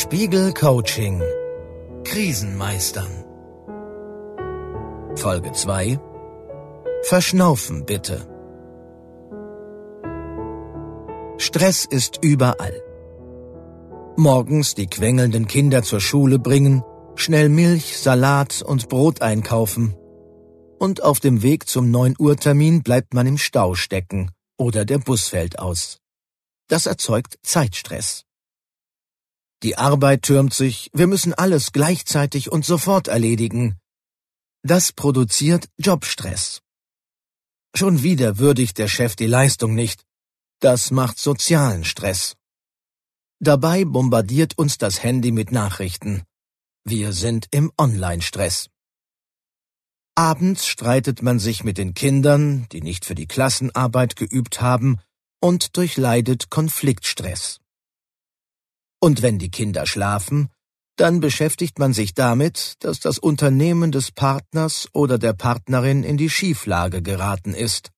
Spiegel Coaching Krisenmeistern Folge 2 Verschnaufen bitte. Stress ist überall. Morgens die quengelnden Kinder zur Schule bringen, schnell Milch, Salat und Brot einkaufen. Und auf dem Weg zum 9 Uhr Termin bleibt man im Stau stecken oder der Bus fällt aus. Das erzeugt Zeitstress. Die Arbeit türmt sich, wir müssen alles gleichzeitig und sofort erledigen. Das produziert Jobstress. Schon wieder würdigt der Chef die Leistung nicht. Das macht sozialen Stress. Dabei bombardiert uns das Handy mit Nachrichten. Wir sind im Online-Stress. Abends streitet man sich mit den Kindern, die nicht für die Klassenarbeit geübt haben, und durchleidet Konfliktstress. Und wenn die Kinder schlafen, dann beschäftigt man sich damit, dass das Unternehmen des Partners oder der Partnerin in die Schieflage geraten ist.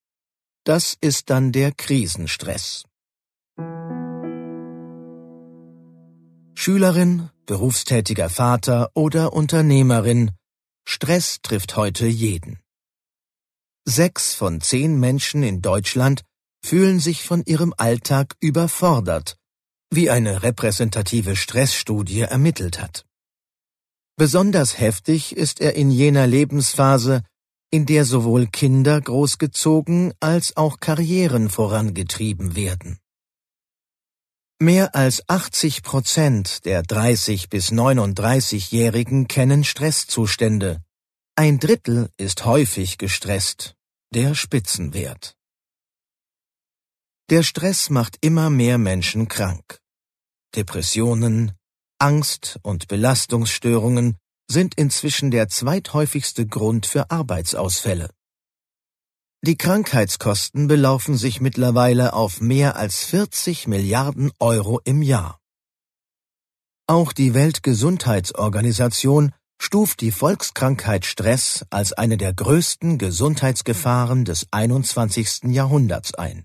Das ist dann der Krisenstress. Schülerin, berufstätiger Vater oder Unternehmerin, Stress trifft heute jeden. Sechs von zehn Menschen in Deutschland fühlen sich von ihrem Alltag überfordert wie eine repräsentative Stressstudie ermittelt hat. Besonders heftig ist er in jener Lebensphase, in der sowohl Kinder großgezogen als auch Karrieren vorangetrieben werden. Mehr als 80 Prozent der 30 bis 39-Jährigen kennen Stresszustände. Ein Drittel ist häufig gestresst, der Spitzenwert. Der Stress macht immer mehr Menschen krank. Depressionen, Angst und Belastungsstörungen sind inzwischen der zweithäufigste Grund für Arbeitsausfälle. Die Krankheitskosten belaufen sich mittlerweile auf mehr als 40 Milliarden Euro im Jahr. Auch die Weltgesundheitsorganisation stuft die Volkskrankheit Stress als eine der größten Gesundheitsgefahren des 21. Jahrhunderts ein.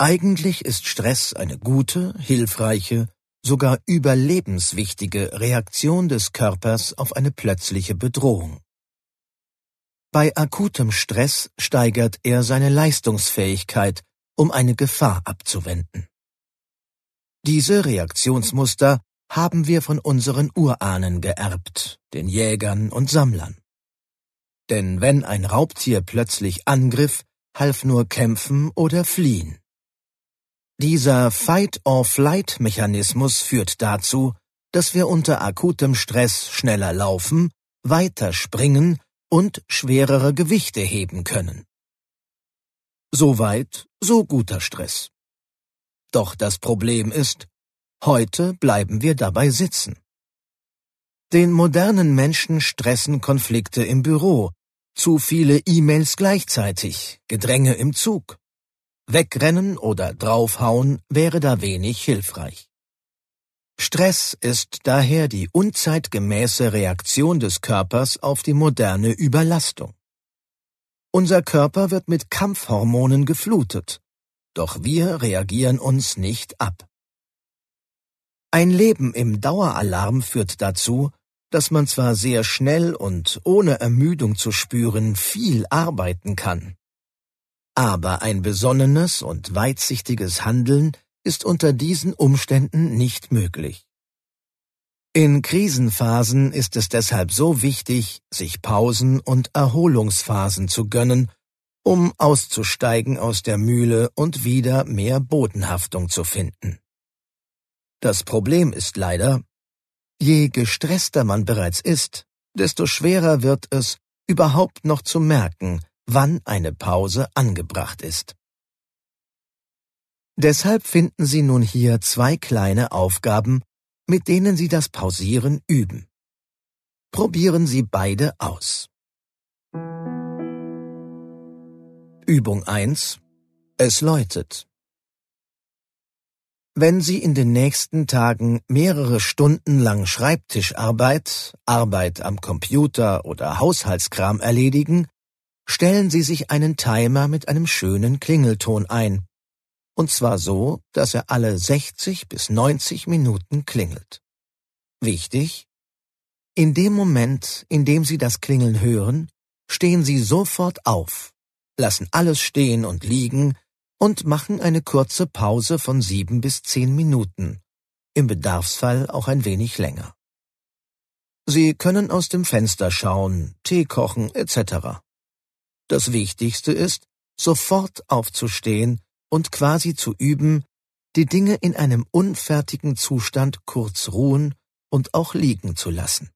Eigentlich ist Stress eine gute, hilfreiche, sogar überlebenswichtige Reaktion des Körpers auf eine plötzliche Bedrohung. Bei akutem Stress steigert er seine Leistungsfähigkeit, um eine Gefahr abzuwenden. Diese Reaktionsmuster haben wir von unseren Urahnen geerbt, den Jägern und Sammlern. Denn wenn ein Raubtier plötzlich angriff, half nur kämpfen oder fliehen. Dieser Fight-or-Flight-Mechanismus führt dazu, dass wir unter akutem Stress schneller laufen, weiter springen und schwerere Gewichte heben können. Soweit, so guter Stress. Doch das Problem ist, heute bleiben wir dabei sitzen. Den modernen Menschen stressen Konflikte im Büro, zu viele E-Mails gleichzeitig, Gedränge im Zug. Wegrennen oder draufhauen wäre da wenig hilfreich. Stress ist daher die unzeitgemäße Reaktion des Körpers auf die moderne Überlastung. Unser Körper wird mit Kampfhormonen geflutet, doch wir reagieren uns nicht ab. Ein Leben im Daueralarm führt dazu, dass man zwar sehr schnell und ohne Ermüdung zu spüren viel arbeiten kann, aber ein besonnenes und weitsichtiges Handeln ist unter diesen Umständen nicht möglich. In Krisenphasen ist es deshalb so wichtig, sich Pausen und Erholungsphasen zu gönnen, um auszusteigen aus der Mühle und wieder mehr Bodenhaftung zu finden. Das Problem ist leider, je gestresster man bereits ist, desto schwerer wird es, überhaupt noch zu merken, wann eine Pause angebracht ist. Deshalb finden Sie nun hier zwei kleine Aufgaben, mit denen Sie das Pausieren üben. Probieren Sie beide aus. Übung 1. Es läutet. Wenn Sie in den nächsten Tagen mehrere Stunden lang Schreibtischarbeit, Arbeit am Computer oder Haushaltskram erledigen, stellen Sie sich einen Timer mit einem schönen Klingelton ein und zwar so, dass er alle 60 bis 90 Minuten klingelt. Wichtig? In dem Moment, in dem Sie das Klingeln hören, stehen Sie sofort auf, lassen alles stehen und liegen und machen eine kurze Pause von sieben bis zehn Minuten, im Bedarfsfall auch ein wenig länger. Sie können aus dem Fenster schauen, Tee kochen etc. Das Wichtigste ist, sofort aufzustehen und quasi zu üben, die Dinge in einem unfertigen Zustand kurz ruhen und auch liegen zu lassen.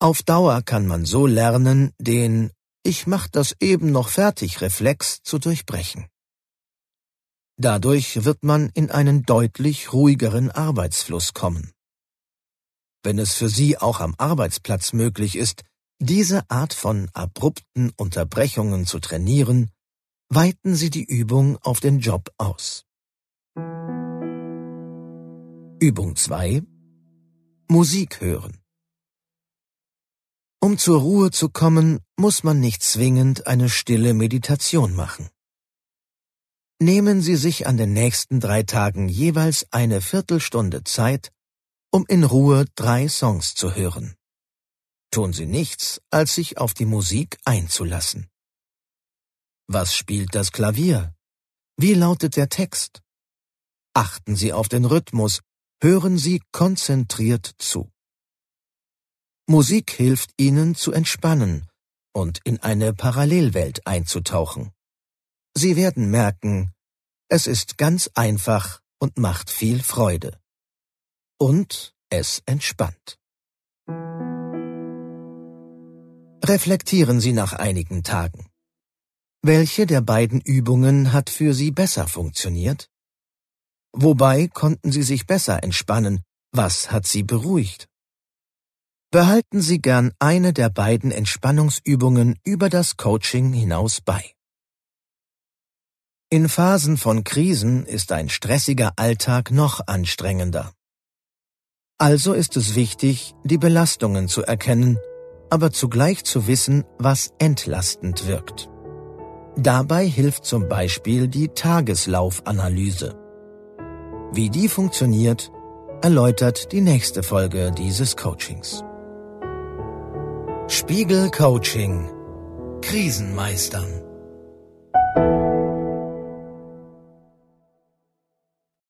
Auf Dauer kann man so lernen, den Ich mach das eben noch fertig Reflex zu durchbrechen. Dadurch wird man in einen deutlich ruhigeren Arbeitsfluss kommen. Wenn es für Sie auch am Arbeitsplatz möglich ist, diese Art von abrupten Unterbrechungen zu trainieren, weiten Sie die Übung auf den Job aus. Übung 2 Musik hören Um zur Ruhe zu kommen, muss man nicht zwingend eine stille Meditation machen. Nehmen Sie sich an den nächsten drei Tagen jeweils eine Viertelstunde Zeit, um in Ruhe drei Songs zu hören. Tun Sie nichts, als sich auf die Musik einzulassen. Was spielt das Klavier? Wie lautet der Text? Achten Sie auf den Rhythmus, hören Sie konzentriert zu. Musik hilft Ihnen zu entspannen und in eine Parallelwelt einzutauchen. Sie werden merken, es ist ganz einfach und macht viel Freude. Und es entspannt. Reflektieren Sie nach einigen Tagen. Welche der beiden Übungen hat für Sie besser funktioniert? Wobei konnten Sie sich besser entspannen? Was hat Sie beruhigt? Behalten Sie gern eine der beiden Entspannungsübungen über das Coaching hinaus bei. In Phasen von Krisen ist ein stressiger Alltag noch anstrengender. Also ist es wichtig, die Belastungen zu erkennen, aber zugleich zu wissen, was entlastend wirkt. Dabei hilft zum Beispiel die Tageslaufanalyse. Wie die funktioniert, erläutert die nächste Folge dieses Coachings. Spiegel Coaching Krisenmeistern